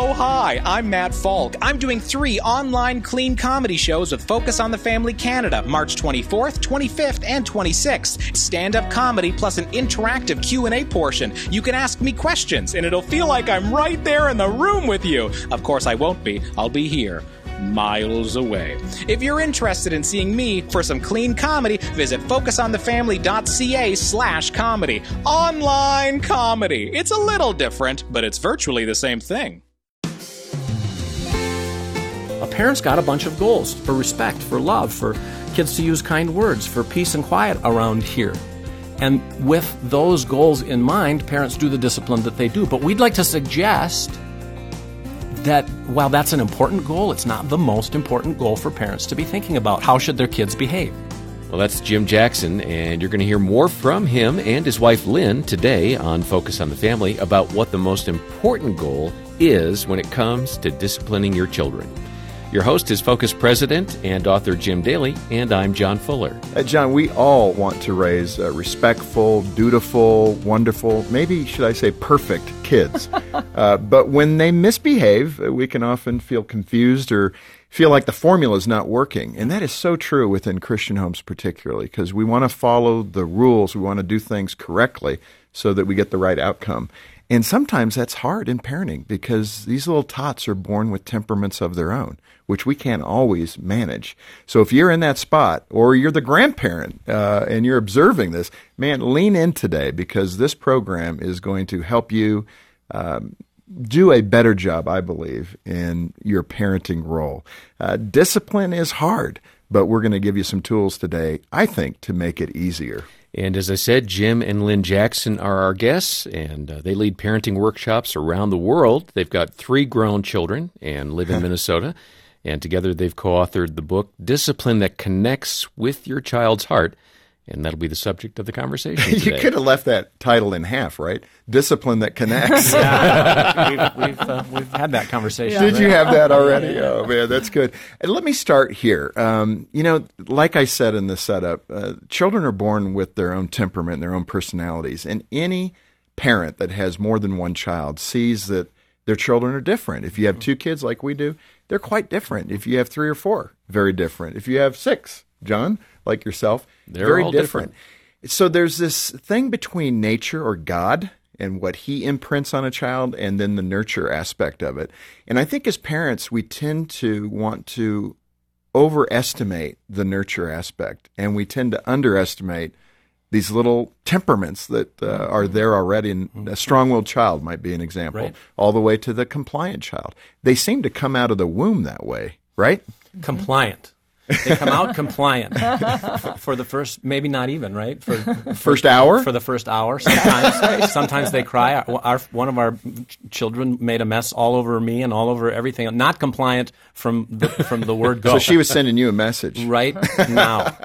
Oh, hi, I'm Matt Falk. I'm doing three online clean comedy shows with Focus on the Family Canada, March 24th, 25th, and 26th. Stand-up comedy plus an interactive Q&A portion. You can ask me questions, and it'll feel like I'm right there in the room with you. Of course, I won't be. I'll be here miles away. If you're interested in seeing me for some clean comedy, visit focusonthefamily.ca slash comedy. Online comedy. It's a little different, but it's virtually the same thing. Parent's got a bunch of goals for respect, for love, for kids to use kind words, for peace and quiet around here. And with those goals in mind, parents do the discipline that they do. But we'd like to suggest that while that's an important goal, it's not the most important goal for parents to be thinking about. How should their kids behave? Well, that's Jim Jackson, and you're going to hear more from him and his wife Lynn today on Focus on the Family about what the most important goal is when it comes to disciplining your children. Your host is Focus President and author Jim Daly, and I'm John Fuller. Uh, John, we all want to raise uh, respectful, dutiful, wonderful, maybe should I say perfect kids. uh, but when they misbehave, uh, we can often feel confused or feel like the formula is not working. And that is so true within Christian homes, particularly, because we want to follow the rules, we want to do things correctly so that we get the right outcome. And sometimes that's hard in parenting because these little tots are born with temperaments of their own, which we can't always manage. So if you're in that spot or you're the grandparent uh, and you're observing this, man, lean in today because this program is going to help you um, do a better job, I believe, in your parenting role. Uh, discipline is hard, but we're going to give you some tools today, I think, to make it easier. And as I said, Jim and Lynn Jackson are our guests, and uh, they lead parenting workshops around the world. They've got three grown children and live in Minnesota. And together they've co authored the book Discipline That Connects with Your Child's Heart. And that'll be the subject of the conversation. you today. could have left that title in half, right? Discipline that connects. yeah, we've, we've, uh, we've, had that conversation. Did you have that already? Oh man, that's good. And let me start here. Um, you know, like I said in the setup, uh, children are born with their own temperament, and their own personalities, and any parent that has more than one child sees that their children are different. If you have two kids like we do, they're quite different. If you have three or four, very different. If you have six, John, like yourself, they're very different. different. So there's this thing between nature or God and what he imprints on a child and then the nurture aspect of it. And I think as parents, we tend to want to overestimate the nurture aspect and we tend to underestimate these little temperaments that uh, are there already. And a strong willed child might be an example, Right. all the way to the compliant child. They seem to come out of the womb that way, right? compliant. They come out compliant for, for the first, maybe not even right for First hour? for the first hour. Sometimes, sometimes they cry. Our, our- one of our children made a mess all over me and all over everything. Not compliant from the, from the word go. So she was sending you a message. right now.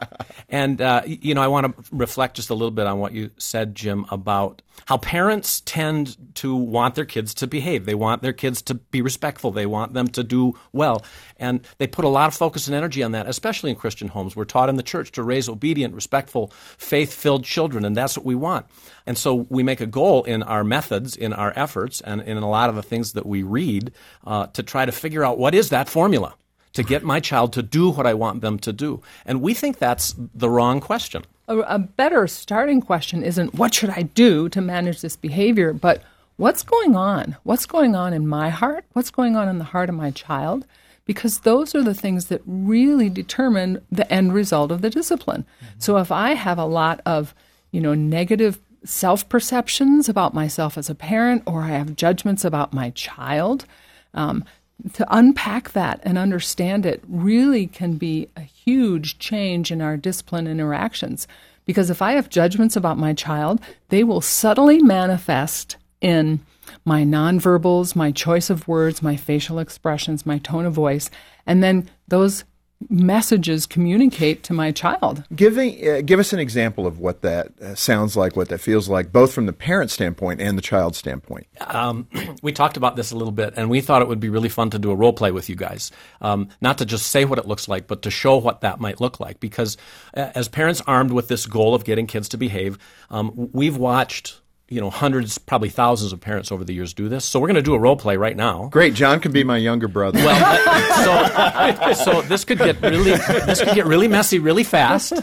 And, uh, you know, I want to reflect just a little bit on what you said, Jim, about how parents tend to want their kids to behave. They want their kids to be respectful. They want them to do well. And they put a lot of focus and energy on that, especially in Christian homes. We're taught in the church to raise obedient, respectful, faith filled children, and that's what we want. And so we make a goal in our methods, in our efforts, and in a lot of the things that we read uh, to try to figure out what is that formula to get my child to do what I want them to do. And we think that's the wrong question. a, a better starting question isn't what should I do to manage this behavior, but what's going on? What's going on in my heart? What's going on in the heart of my child? Because those are the things that really determine the end result of the discipline. So if I have a lot of, you know, negative self perceptions about myself as a parent, or I have judgments about my child, um, to unpack that and understand it really can be a huge change in our discipline interactions. Because if I have judgments about my child, they will subtly manifest in my nonverbals, my choice of words, my facial expressions, my tone of voice, and then those messages communicate to my child. Giving, uh, give us an example of what that uh, sounds like, what that feels like, both from the parent standpoint and the child standpoint. Um, we talked about this a little bit, and we thought it would be really fun to do a role play with you guys. Um, not to just say what it looks like, but to show what that might look like. Because uh, as parents armed with this goal of getting kids to behave, um, we've watched you know, hundreds, probably thousands of parents over the years do this. So we're going to do a role play right now. Great, John can be my younger brother. Well, so, so this could get really this could get really messy really fast,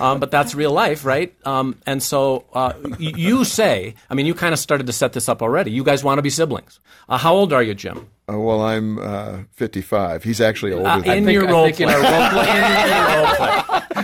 um, but that's real life, right? Um, and so uh, you say, I mean, you kind of started to set this up already. You guys want to be siblings. Uh, how old are you, Jim? Uh, well, I'm uh, 55. He's actually older Uh, than in me. your role play. in role play-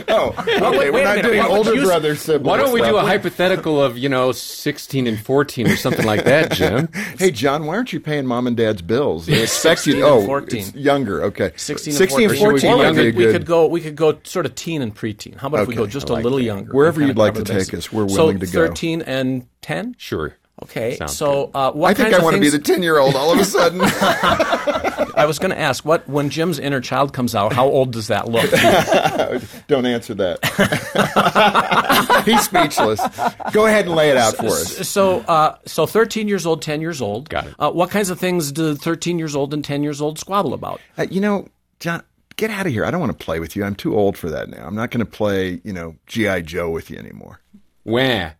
okay. wait we're not doing What- older you- brother siblings. Why don't we do a hypothetical of, you know, 16 and 14 or something like that, Jim? Hey, John, why aren't you paying mom and dad's bills? They expect you. 16 Oh, and 14. it's younger. Okay, 16 and 16 and 14. 14 Or we might be a could, we could go. We could go sort of teen and preteen. How about if we go just I a like little that. younger? Wherever you'd like to take us, we're willing so to go. Thirteen and ten. Sure. Okay, Sounds so uh, what I think I want to be the 10 year old all of a sudden. I was going to ask what when Jim's inner child comes out, how old does that look? Don't answer that. He's speechless. Go ahead and lay it out for us. so, uh, so thirteen years old, ten years old. Got it. Uh, what kinds of things do thirteen years old and ten years old squabble about? Uh, you know, John, get out of here. I don't want to play with you. I'm too old for that now. I'm not going to play, you know, G.I. Joe with you anymore. Wah.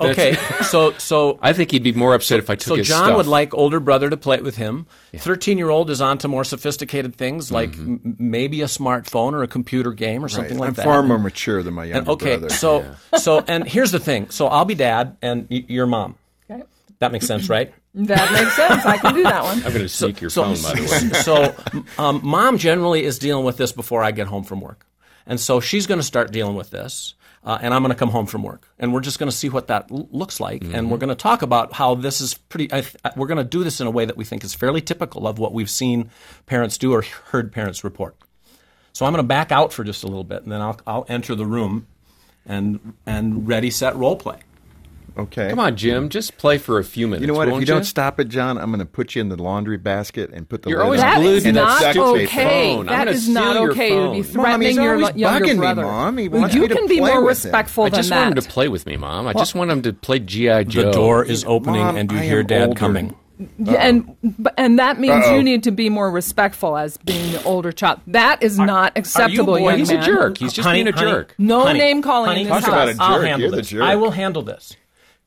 Okay, so so I think he'd be more upset if I took So his John stuff. would like older brother to play with him. Thirteen-year-old is on to more sophisticated things like Mm-hmm. m- maybe a smartphone or a computer game or something like I'm that. far more mature than my younger And, okay, brother. so so and here's the thing. So I'll be dad and y- your mom. Okay. That makes sense, right? That makes sense. I can do that one. I'm going to sneak your so, phone, by the way. so um, mom generally is dealing with this before I get home from work, and so she's going to start dealing with this, uh, and I'm going to come home from work, and we're just going to see what that l- looks like, and we're going to talk about how this is pretty. I th- we're going to do this in a way that we think is fairly typical of what we've seen parents do or heard parents report. So I'm going to back out for just a little bit, and then I'll I'll enter the room, and and ready set role play. Okay. Come on, Jim. Mm-hmm. Just play for a few minutes. You know what? If won't you don't stop it, John, I'm going to put you in the laundry basket and put the You're lid always on. That glued is to that not stupid okay. phone. I'm That gonna is not steal your okay to be phone. Mom, he's threatening your younger bugging me, brother. Mom. He wants you me to can be play more with him. respectful I just that. want him to play with me, Mom. I just want him to play G.I. Joe. The door is opening, Mom, and you I hear Dad older. coming. Yeah, and and that means Uh-oh. you need to be more respectful as being the older child. That is not acceptable, boys- young He's man. a jerk. He's just Honey, being a honey, jerk. No honey, name calling honey, in this Talk about house. a I'll jerk. handle You're the this. jerk. I will handle this.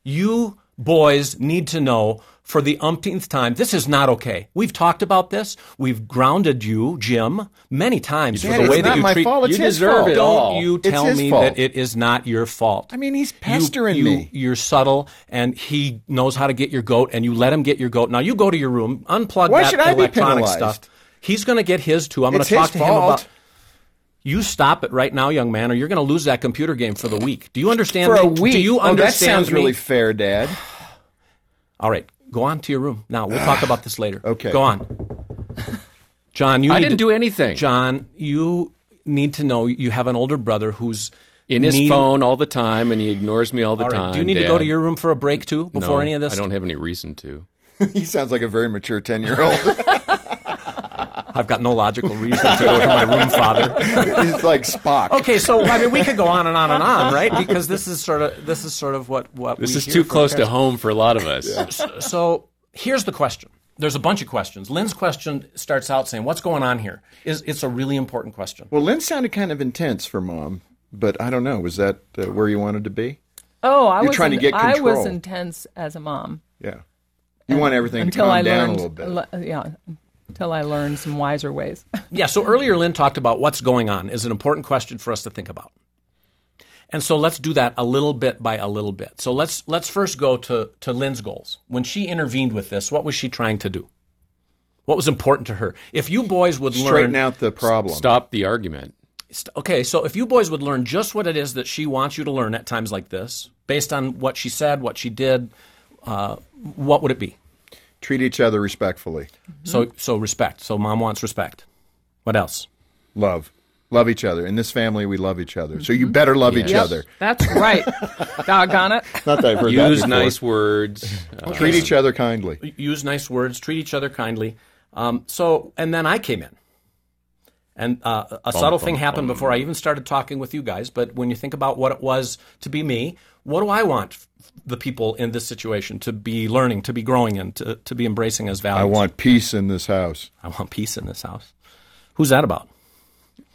You boys need to know for the umpteenth time, this is not okay. We've talked about this. We've grounded you, Jim, many times for Dad, the it's way that not you my treat. fault. It's You deserve fault. it Don't all. you tell me fault. that it is not your fault. I mean, he's You- pestering you, me. You're subtle, and he knows how to get your goat, and you let him get your goat. Now you go to your room, unplug Why that should I be electronic penalized? stuff. He's going to get his too. I'm going to talk to him about. You stop it right now, young man, or you're going to lose that computer game for the week. Do you understand? For a me? week. Do you oh, that sounds me? really fair, Dad. All right, go on to your room now. We'll talk about this later. Okay. go on. John, you I need didn't to, do anything. John, you need to know you have an older brother who's in his need- phone all the time, and he ignores me all the All right, time. do you need to go to your room for a break too before No, any of this? I don't have any reason to. he sounds like a very mature 10 year old. I've got no logical reason to go to my room, Father. He's like Spock. Okay, so I mean, we could go on and on and on, right? Because this is sort of this is sort of what what This we is hear too close to home for a lot of us. So here's the question. There's a bunch of questions. Lynn's question starts out saying, "What's going on here?" Is it's a really important question. Well, Lynn sounded kind of intense for mom, but I don't know. Was that uh, where you wanted to be? Oh, I You're was trying to in- get I was control. intense as a mom Yeah. You want everything to until calm I down learned. a little bit. le- yeah, until I learned some wiser ways. Yeah. So earlier, Lynn talked about what's going on is an important question for us to think about. And so let's do that a little bit by a little bit. So let's let's first go to to Lynn's goals. When she intervened with this, what was she trying to do? What was important to her? If you boys would Straighten learn out the problem. Stop the argument. St- Okay, so if you boys would learn just what it is that she wants you to learn at times like this, based on what she said, what she did, uh, what would it be? Treat each other respectfully. So, so respect. So, mom wants respect. What else? Love. Love each other. In this family, we love each other. So you better love each Yes. other. That's right. Doggone it. Not that I've heard Use before. nice words. Uh, Treat each other kindly. Use nice words. Treat each other kindly. Um, so, and then I came in, and uh, a subtle thing happened before I even started talking with you guys. But when you think about what it was to be me, what do I want f- the people in this situation to be learning, to be growing in, to, to be embracing as values? I want peace in this house. I want peace in this house. Who's that about?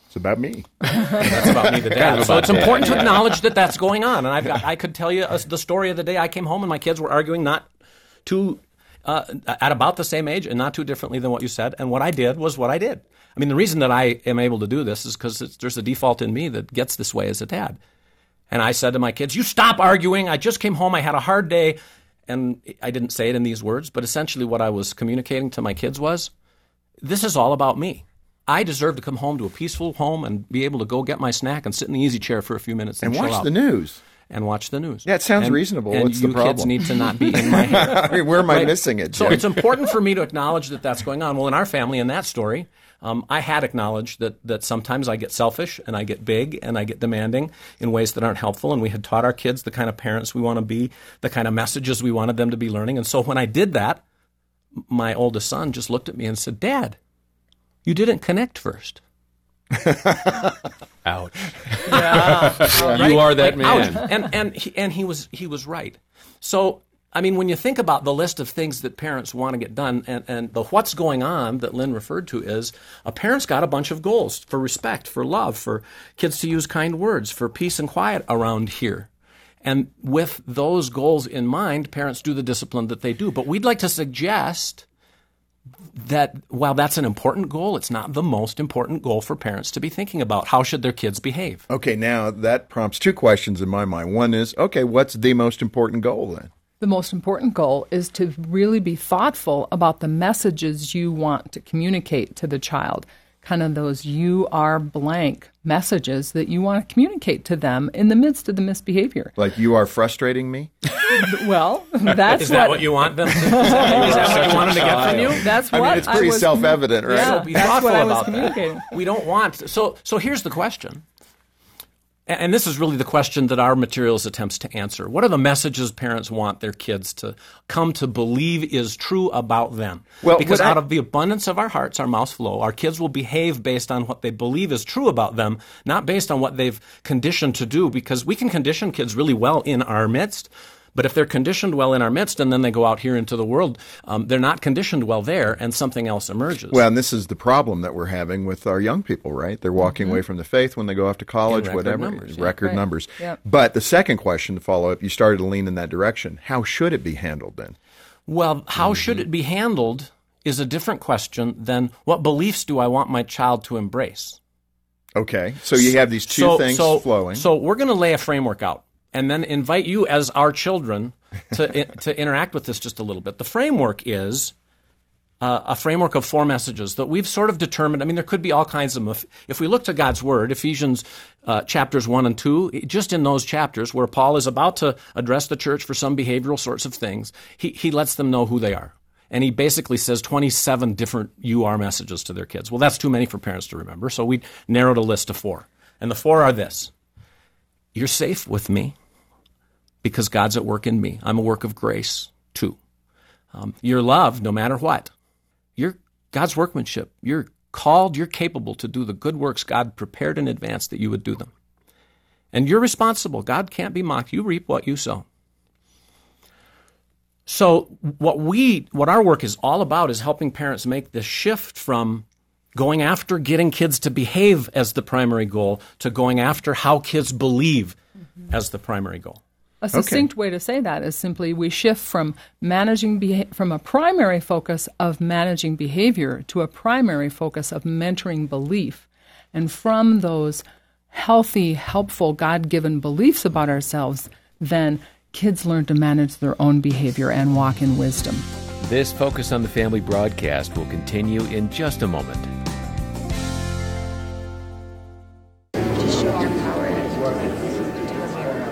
It's about me. That's about me, the dad. so it's important to acknowledge that that's going on. And I've got, I could tell you uh, the story of the day I came home and my kids were arguing not too uh, at about the same age and not too differently than what you said. And what I did was what I did. I mean, the reason that I am able to do this is because there's a default in me that gets this way as a dad. And I said to my kids, "You stop arguing. I just came home. I had a hard day." And I didn't say it in these words, but essentially what I was communicating to my kids was, "This is all about me." I deserve to come home to a peaceful home and be able to go get my snack and sit in the easy chair for a few minutes and, and watch the news. And watch the news. Yeah, it sounds and, reasonable. And What's the problem? kids need to not be in my head. I mean, where am I Right? missing it? So it's important for me to acknowledge that that's going on. Well, in our family, in that story, um, I had acknowledged that that sometimes I get selfish and I get big and I get demanding in ways that aren't helpful. And we had taught our kids the kind of parents we want to be, the kind of messages we wanted them to be learning. And so when I did that, my oldest son just looked at me and said, "Dad, you didn't connect first. Ouch. Right? You are that Like, ouch. man. And and he, and he was he was right. So I mean, when you think about the list of things that parents want to get done, and, and the what's going on that Lynn referred to is a parent's got a bunch of goals for respect, for love, for kids to use kind words, for peace and quiet around here. And with those goals in mind, parents do the discipline that they do. But we'd like to suggest that while that's an important goal, it's not the most important goal for parents to be thinking about. How should their kids behave? okay, now that prompts two questions in my mind. One is, okay, what's the most important goal then? The most important goal is to really be thoughtful about the messages you want to communicate to the child. Kind of those you are blank messages that you want to communicate to them in the midst of the misbehavior. Like you are frustrating me? Well, that's Is that what you want them to? Is that what you want them to get from you? That's I what mean, it's pretty self-evident, right? Yeah, So be that's thoughtful what I was about communicating. that. We don't want so. So here's the question, and, this is really the question that our materials attempts to answer. What are the messages parents want their kids to come to believe is true about them? Well, because what I- out of the abundance of our hearts, our mouths flow. Our kids will behave based on what they believe is true about them, not based on what they've conditioned to do. Because we can condition kids really well in our midst. But if they're conditioned well in our midst and then they go out here into the world, um, they're not conditioned well there and something else emerges. Well, and this is the problem that we're having with our young people, right? They're walking away from the faith when they go off to college, In record whatever. numbers, yeah. record Right. numbers. Yep. But the second question to follow up, you started to lean in that direction. How should it be handled then? Well, how should it be handled is a different question than what beliefs do I want my child to embrace? Okay, so you have these two so, things so, flowing. So we're going to lay a framework out and then invite you as our children to, to interact with this just a little bit. The framework is uh, a framework of four messages that we've sort of determined. I mean, there could be all kinds of. If, if we look to God's Word, Ephesians uh, chapters 1 and 2, just in those chapters where Paul is about to address the church for some behavioral sorts of things, he, he lets them know who they are. And he basically says 27 different you are messages to their kids. Well, that's too many for parents to remember, so we narrowed a list to four. And the four are this You're safe with me because God's at work in me. I'm a work of grace, too. Um, you're loved no matter what. You're God's workmanship. You're called, you're capable to do the good works God prepared in advance that you would do them. And you're responsible. God can't be mocked. You reap what you sow. So what we what our work is all about is helping parents make this shift from going after getting kids to behave as the primary goal to going after how kids believe as the primary goal. A succinct way to say that is simply we shift from managing beha- from a primary focus of managing behavior to a primary focus of mentoring belief, and from those healthy, helpful, God-given beliefs about ourselves, then kids learn to manage their own behavior and walk in wisdom. This Focus on the Family broadcast will continue in just a moment.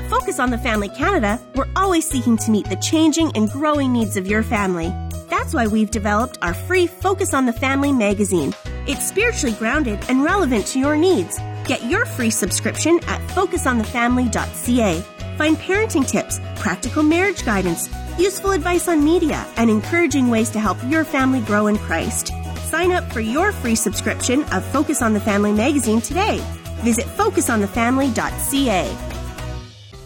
At Focus on the Family Canada, we're always seeking to meet the changing and growing needs of your family. That's why we've developed our free Focus on the Family magazine. It's spiritually grounded and relevant to your needs. Get your free subscription at focusonthefamily.ca. Find parenting tips, practical marriage guidance, useful advice on media, and encouraging ways to help your family grow in Christ. Sign up for your free subscription of Focus on the Family magazine today. Visit focusonthefamily.ca.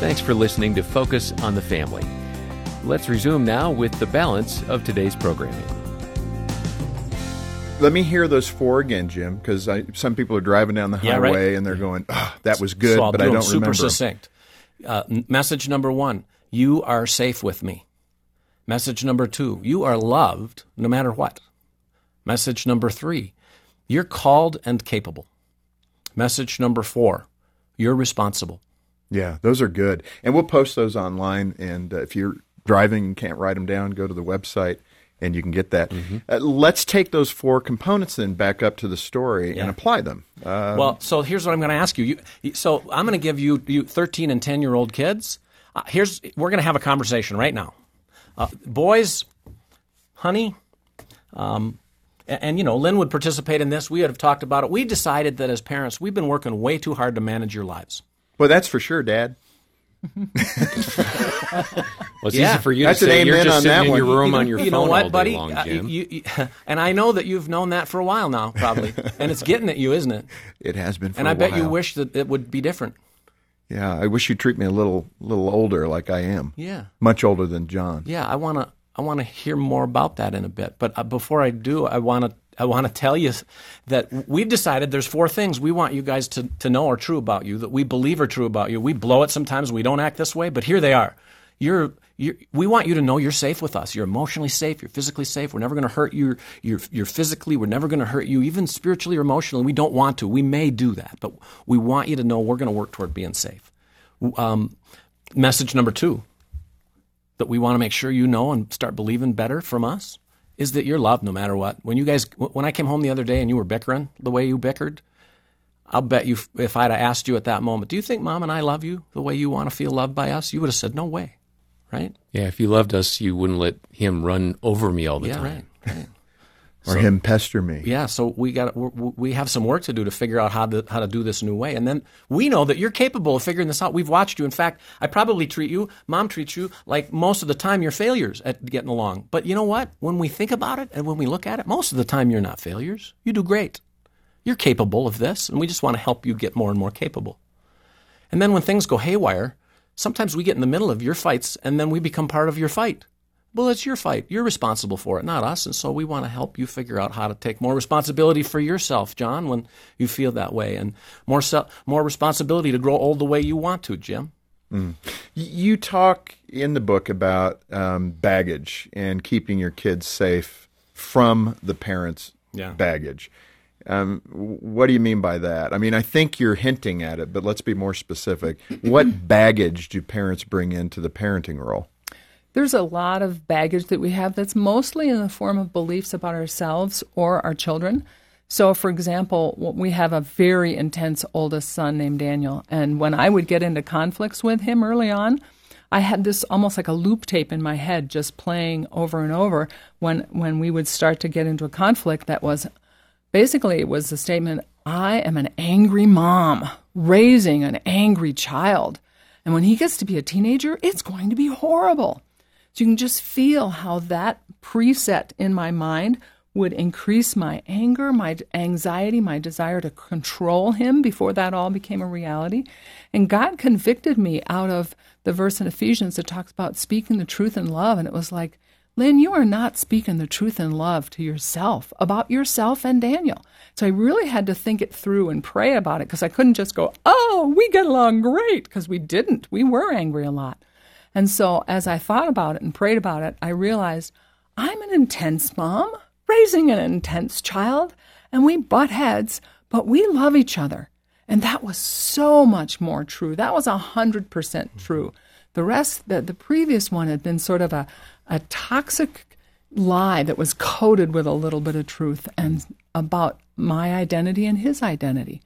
Thanks for listening to Focus on the Family. Let's resume now with the balance of today's programming. Let me hear those four again, Jim, because some people are driving down the Yeah, highway right. and they're going, oh, "That was good," so but I don't super remember. Super succinct. Uh, message number one: You are safe with me. Message number two: You are loved no matter what. Message number three: You're called and capable. Message number four: You're responsible. Yeah, those are good, and we'll post those online. And uh, if you're driving and can't write them down, go to the website and you can get that. Mm-hmm. Uh, let's take those four components then back up to the story Yeah. and apply them. Uh, well, so here's what I'm going to ask you. you. you- So I'm going to give you you 13 and 10 year old kids. Uh, here's we're going to have a conversation right now. Uh, boys, honey, um, and, and you know Lynn would participate in this. We would have talked about it. We decided that as parents, we've been working way too hard to manage your lives. Well, that's for sure, Dad. Well, it's Yeah. easy for you That's to an say. You're amen just on sitting that in one. your room you, on your you phone know what, all buddy? day long, Uh, you- you- and I know that you've known that for a while now, probably, and it's getting at you, isn't it? It has been, for a while. And I I bet you wish that it would be different. Yeah, I wish you'd treat me a little, little older, like I am. Yeah. much older than John. Yeah, I want to I want to hear more about that in a bit. But uh, before I do, I want to I want to tell you that we've decided there's four things we want you guys to, to know are true about you that we believe are true about you. We blow it sometimes. We don't act this way, but here they are. You're, you're we want you to know you're safe with us. You're emotionally safe. You're physically safe. We're never going to hurt you. You're, you're physically. We're never going to hurt you, even spiritually or emotionally. We don't want to. We may do that, but we want you to know we're going to work toward being safe. Um, message number two that we want to make sure you know and start believing better from us is that you're loved no matter what. When you guys, when I came home the other day and you were bickering the way you bickered, I'll bet you if I'd have asked you at that moment, do you think mom and I love you the way you want to feel loved by us? You would have said, no way, right? yeah, if you loved us, you wouldn't let him run over me all the yeah, time. right, right. Or him pester me. Yeah, so we got we have some work to do to figure out how to how to do this new way, and then we know that you're capable of figuring this out. We've watched you. In fact, I probably treat you, mom treats you like most of the time you're failures at getting along. But you know what? When we think about it and when we look at it, most of the time you're not failures. You do great. You're capable of this, and we just want to help you get more and more capable. And then when things go haywire, sometimes we get in the middle of your fights, and then we become part of your fight. Well, it's your fight. You're responsible for it, not us. And so we want to help you figure out how to take more responsibility for yourself, John, when you feel that way, and more se- more responsibility to grow old the way you want to, Jim. Y- You talk in the book about um, baggage and keeping your kids safe from the parents' Yeah. baggage. Um, what do you mean by that? I mean, I think you're hinting at it, but let's be more specific. What baggage do parents bring into the parenting role? There's a lot of baggage that we have that's mostly in the form of beliefs about ourselves or our children. So, for example, we have a very intense oldest son named Daniel. And when I would get into conflicts with him early on, I had this almost like a loop tape in my head just playing over and over when, when we would start to get into a conflict that was basically it was the statement I am an angry mom raising an angry child. And when he gets to be a teenager, it's going to be horrible. So you can just feel how that preset in my mind would increase my anger, my anxiety, my desire to control him before that all became a reality. And God convicted me out of the verse in Ephesians that talks about speaking the truth in love. And it was like, Lynn, you are not speaking the truth in love to yourself about yourself and Daniel. So I really had to think it through and pray about it because I couldn't just go, oh, we get along great, because we didn't. We were angry a lot. And so as I thought about it and prayed about it, I realized I'm an intense mom raising an intense child, and we butt heads, but we love each other. And that was so much more true. That was 100% mm-hmm. true. The rest, the, the previous one had been sort of a, a toxic lie that was coated with a little bit of truth and about my identity and his identity.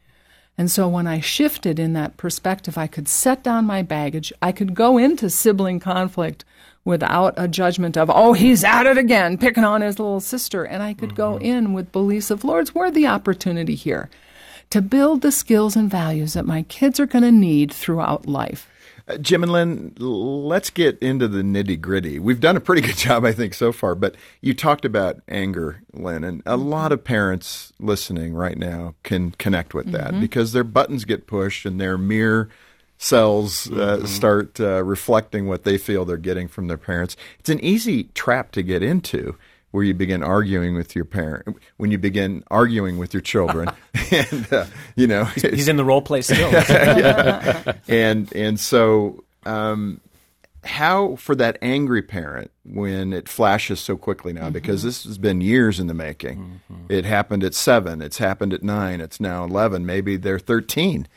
And so when I shifted in that perspective, I could set down my baggage. I could go into sibling conflict without a judgment of, oh, he's at it again, picking on his little sister. And I could mm-hmm. go in with beliefs of, Lord's, where the opportunity here to build the skills and values that my kids are going to need throughout life. Uh, Jim and Lynn, let's get into the nitty gritty. We've done a pretty good job, I think, so far, but you talked about anger, Lynn, and a lot of parents listening right now can connect with that mm-hmm. because their buttons get pushed and their mirror cells uh, mm-hmm. start uh, reflecting what they feel they're getting from their parents. It's an easy trap to get into where you begin arguing with your parent, when you begin arguing with your children, and uh, you know he's, he's, in the role play still, yeah. and and so um, how for that angry parent when it flashes so quickly now mm-hmm. because this has been years in the making. Mm-hmm. It happened at seven, it's happened at nine, it's now eleven, maybe they're thirteen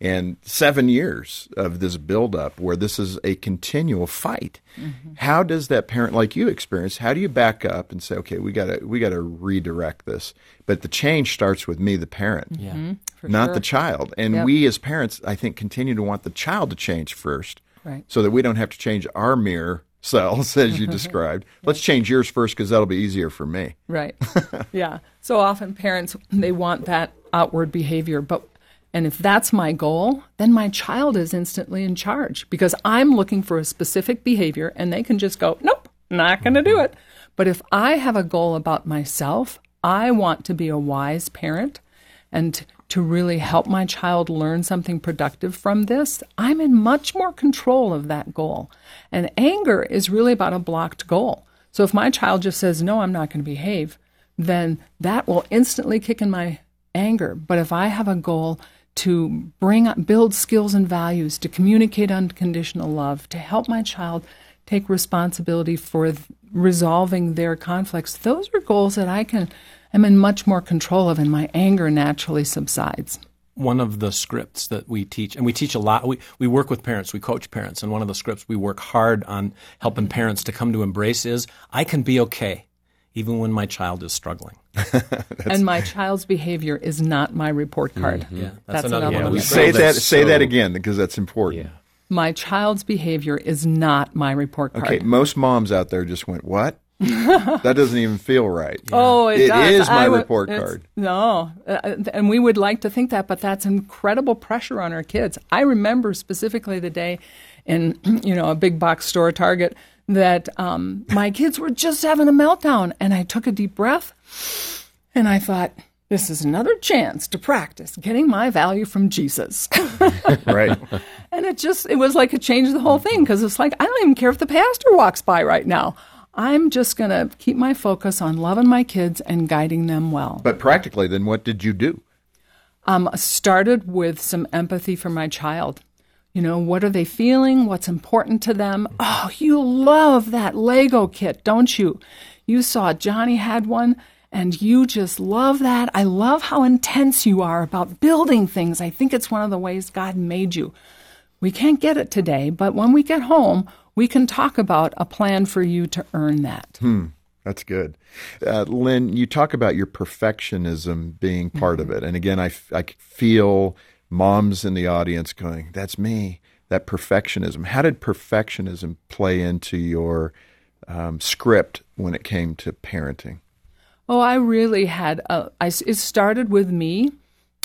and seven years of this buildup where this is a continual fight. Mm-hmm. How does that parent like you experience? How do you back up and say, okay, we gotta we gotta redirect this? But the change starts with me, the parent, yeah. Mm-hmm. not sure. the child. And yep. we as parents, I think, continue to want the child to change first, right. so that we don't have to change our mirror cells as you described. Let's change yours first because that'll be easier for me. Right. yeah. So often parents they want that outward behavior, but and if that's my goal, then my child is instantly in charge because I'm looking for a specific behavior and they can just go, nope, not going to do it. But if I have a goal about myself, I want to be a wise parent and to really help my child learn something productive from this, I'm in much more control of that goal. And anger is really about a blocked goal. So if my child just says, no, I'm not going to behave, then that will instantly kick in my anger. But if I have a goal to bring build skills and values, to communicate unconditional love, to help my child take responsibility for th- resolving their conflicts. Those are goals that I can am in much more control of and my anger naturally subsides. One of the scripts that we teach, and we teach a lot, we, we work with parents, we coach parents, and one of the scripts we work hard on helping parents to come to embrace is I can be okay even when my child is struggling. and my child's behavior is not my report card. Mm-hmm. Yeah, that's, that's another yeah, one. Say that. Say that again because that's important. Yeah. My child's behavior is not my report card. Okay, most moms out there just went, "What? that doesn't even feel right." Yeah. Oh, it, it does. is my report card. No, uh, and we would like to think that, but that's incredible pressure on our kids. I remember specifically the day in you know a big box store, Target that um, my kids were just having a meltdown. And I took a deep breath and I thought, this is another chance to practice getting my value from Jesus. right. And it just, it was like it changed the whole thing because it's like, I don't even care if the pastor walks by right now. I'm just going to keep my focus on loving my kids and guiding them well. But practically, then what did you do? Um, started with some empathy for my child. You know, what are they feeling? What's important to them? Oh, you love that Lego kit, don't you? You saw Johnny had one and you just love that. I love how intense you are about building things. I think it's one of the ways God made you. We can't get it today, but when we get home, we can talk about a plan for you to earn that. Hmm. That's good. Uh, Lynn, you talk about your perfectionism being part mm-hmm. of it. And again, I, I feel moms in the audience going, that's me, that perfectionism. How did perfectionism play into your um, script when it came to parenting? Oh, I really had, a, I, it started with me.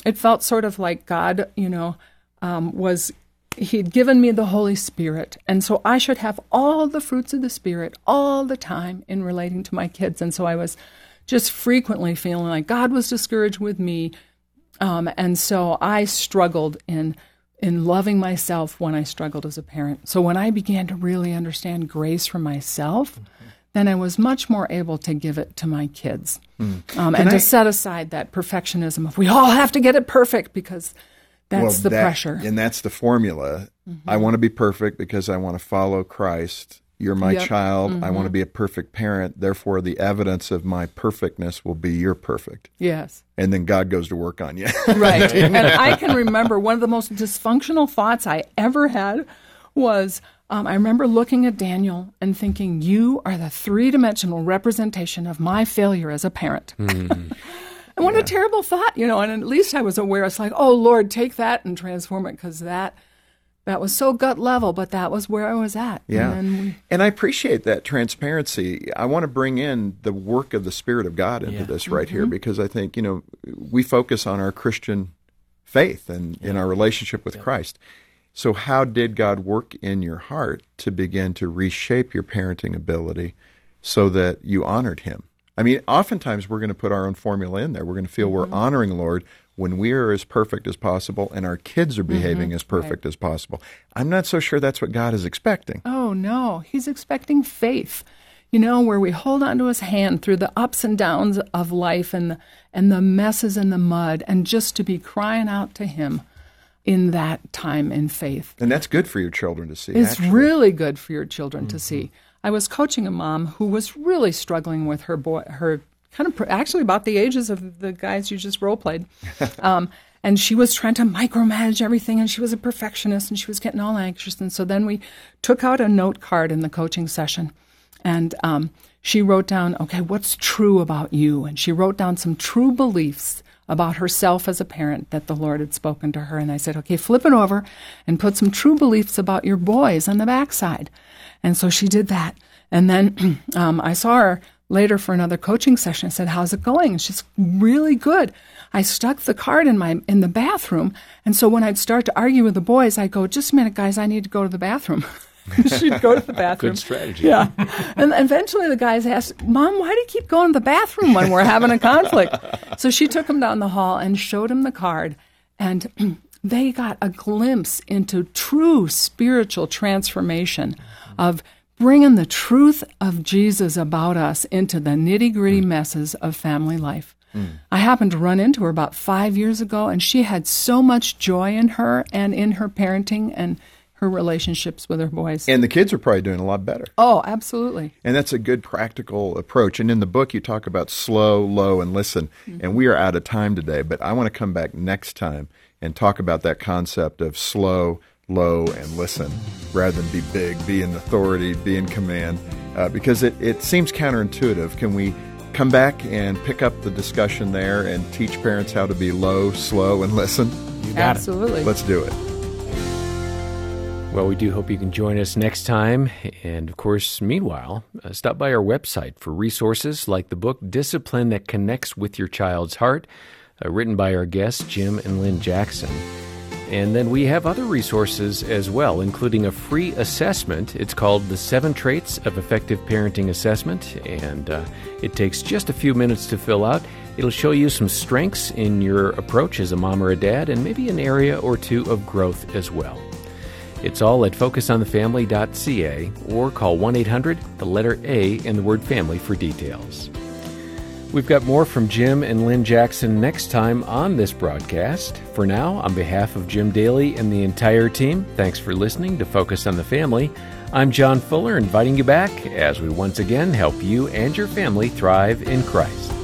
It felt sort of like God, you know, um, was he'd given me the Holy Spirit. And so I should have all the fruits of the Spirit all the time in relating to my kids. And so I was just frequently feeling like God was discouraged with me. Um, and so I struggled in in loving myself when I struggled as a parent. So when I began to really understand grace for myself, mm-hmm. then I was much more able to give it to my kids, mm. um, and I, to set aside that perfectionism of we all have to get it perfect because that's well, the that, pressure, and that's the formula. Mm-hmm. I want to be perfect because I want to follow Christ You're my Yep. child. I want to be a perfect parent. Therefore, the evidence of my perfectness will be you're perfect. Yes. And then God goes to work on you. Right. and I can remember one of the most dysfunctional thoughts I ever had was um, I remember looking at Daniel and thinking, You are the three dimensional representation of my failure as a parent. and what a terrible thought, you know. And at least I was aware. It's like, Oh, Lord, take that and transform it because that. That was so gut level, but that was where I was at. Yeah. And we, And I appreciate that transparency. I want to bring in the work of the Spirit of God into Yeah. this right here mm-hmm. because I think, you know, we focus on our Christian faith and in our relationship with Christ. So, how did God work in your heart to begin to reshape your parenting ability so that you honored Him? I mean, oftentimes we're going to put our own formula in there. We're going to feel we're mm-hmm. honoring the Lord when we are as perfect as possible and our kids are mm-hmm. behaving as perfect as possible. I'm not so sure that's what God is expecting. Oh no, he's expecting faith. You know, where we hold onto his hand through the ups and downs of life and the, and the messes and the mud and just to be crying out to him in that time in faith. And that's good for your children to see. It's actually. really good for your children to mm-hmm. see. I was coaching a mom who was really struggling with her boy, her kind of pr- actually about the ages of the guys you just role played. Um, and she was trying to micromanage everything, and she was a perfectionist, and she was getting all anxious. And so then we took out a note card in the coaching session, and um, she wrote down, okay, what's true about you? And she wrote down some true beliefs about herself as a parent that the Lord had spoken to her. And I said, okay, flip it over and put some true beliefs about your boys on the backside. And so she did that. And then um, I saw her later for another coaching session. I said, "How's it going?" And she's really good. I stuck the card in my in the bathroom, and so when I'd start to argue with the boys, I'd go, "Just a minute, guys, I need to go to the bathroom." She'd go to the bathroom. Good strategy. Yeah. And eventually the guys asked, Mom, why do you keep going to the bathroom when we're having a conflict? so she took him down the hall and showed him the card. And they got a glimpse into true spiritual transformation of bringing the truth of Jesus about us into the nitty gritty mm. messes of family life. Mm. I happened to run into her about five years ago, and she had so much joy in her and in her parenting and her relationships with her boys. And the kids are probably doing a lot better. Oh, absolutely. And that's a good practical approach. And in the book, you talk about slow, low, and listen. Mm-hmm. And we are out of time today, but I want to come back next time and talk about that concept of slow, low, and listen rather than be big, be in authority, be in command, uh, because it, it seems counterintuitive. Can we come back and pick up the discussion there and teach parents how to be low, slow, and listen? You got it. absolutely. Let's do it. Well, we do hope you can join us next time. And of course, meanwhile, uh, stop by our website for resources like the book Discipline That Connects with Your Child's Heart, uh, written by our guests, Jim and Lynn Jackson. And then we have other resources as well, including a free assessment. It's called The Seven Traits of Effective Parenting Assessment, and uh, it takes just a few minutes to fill out. It'll show you some strengths in your approach as a mom or a dad, and maybe an area or two of growth as well. It's all at focusonthefamily.ca or call 1 800 the letter A and the word family for details. We've got more from Jim and Lynn Jackson next time on this broadcast. For now, on behalf of Jim Daly and the entire team, thanks for listening to Focus on the Family. I'm John Fuller, inviting you back as we once again help you and your family thrive in Christ.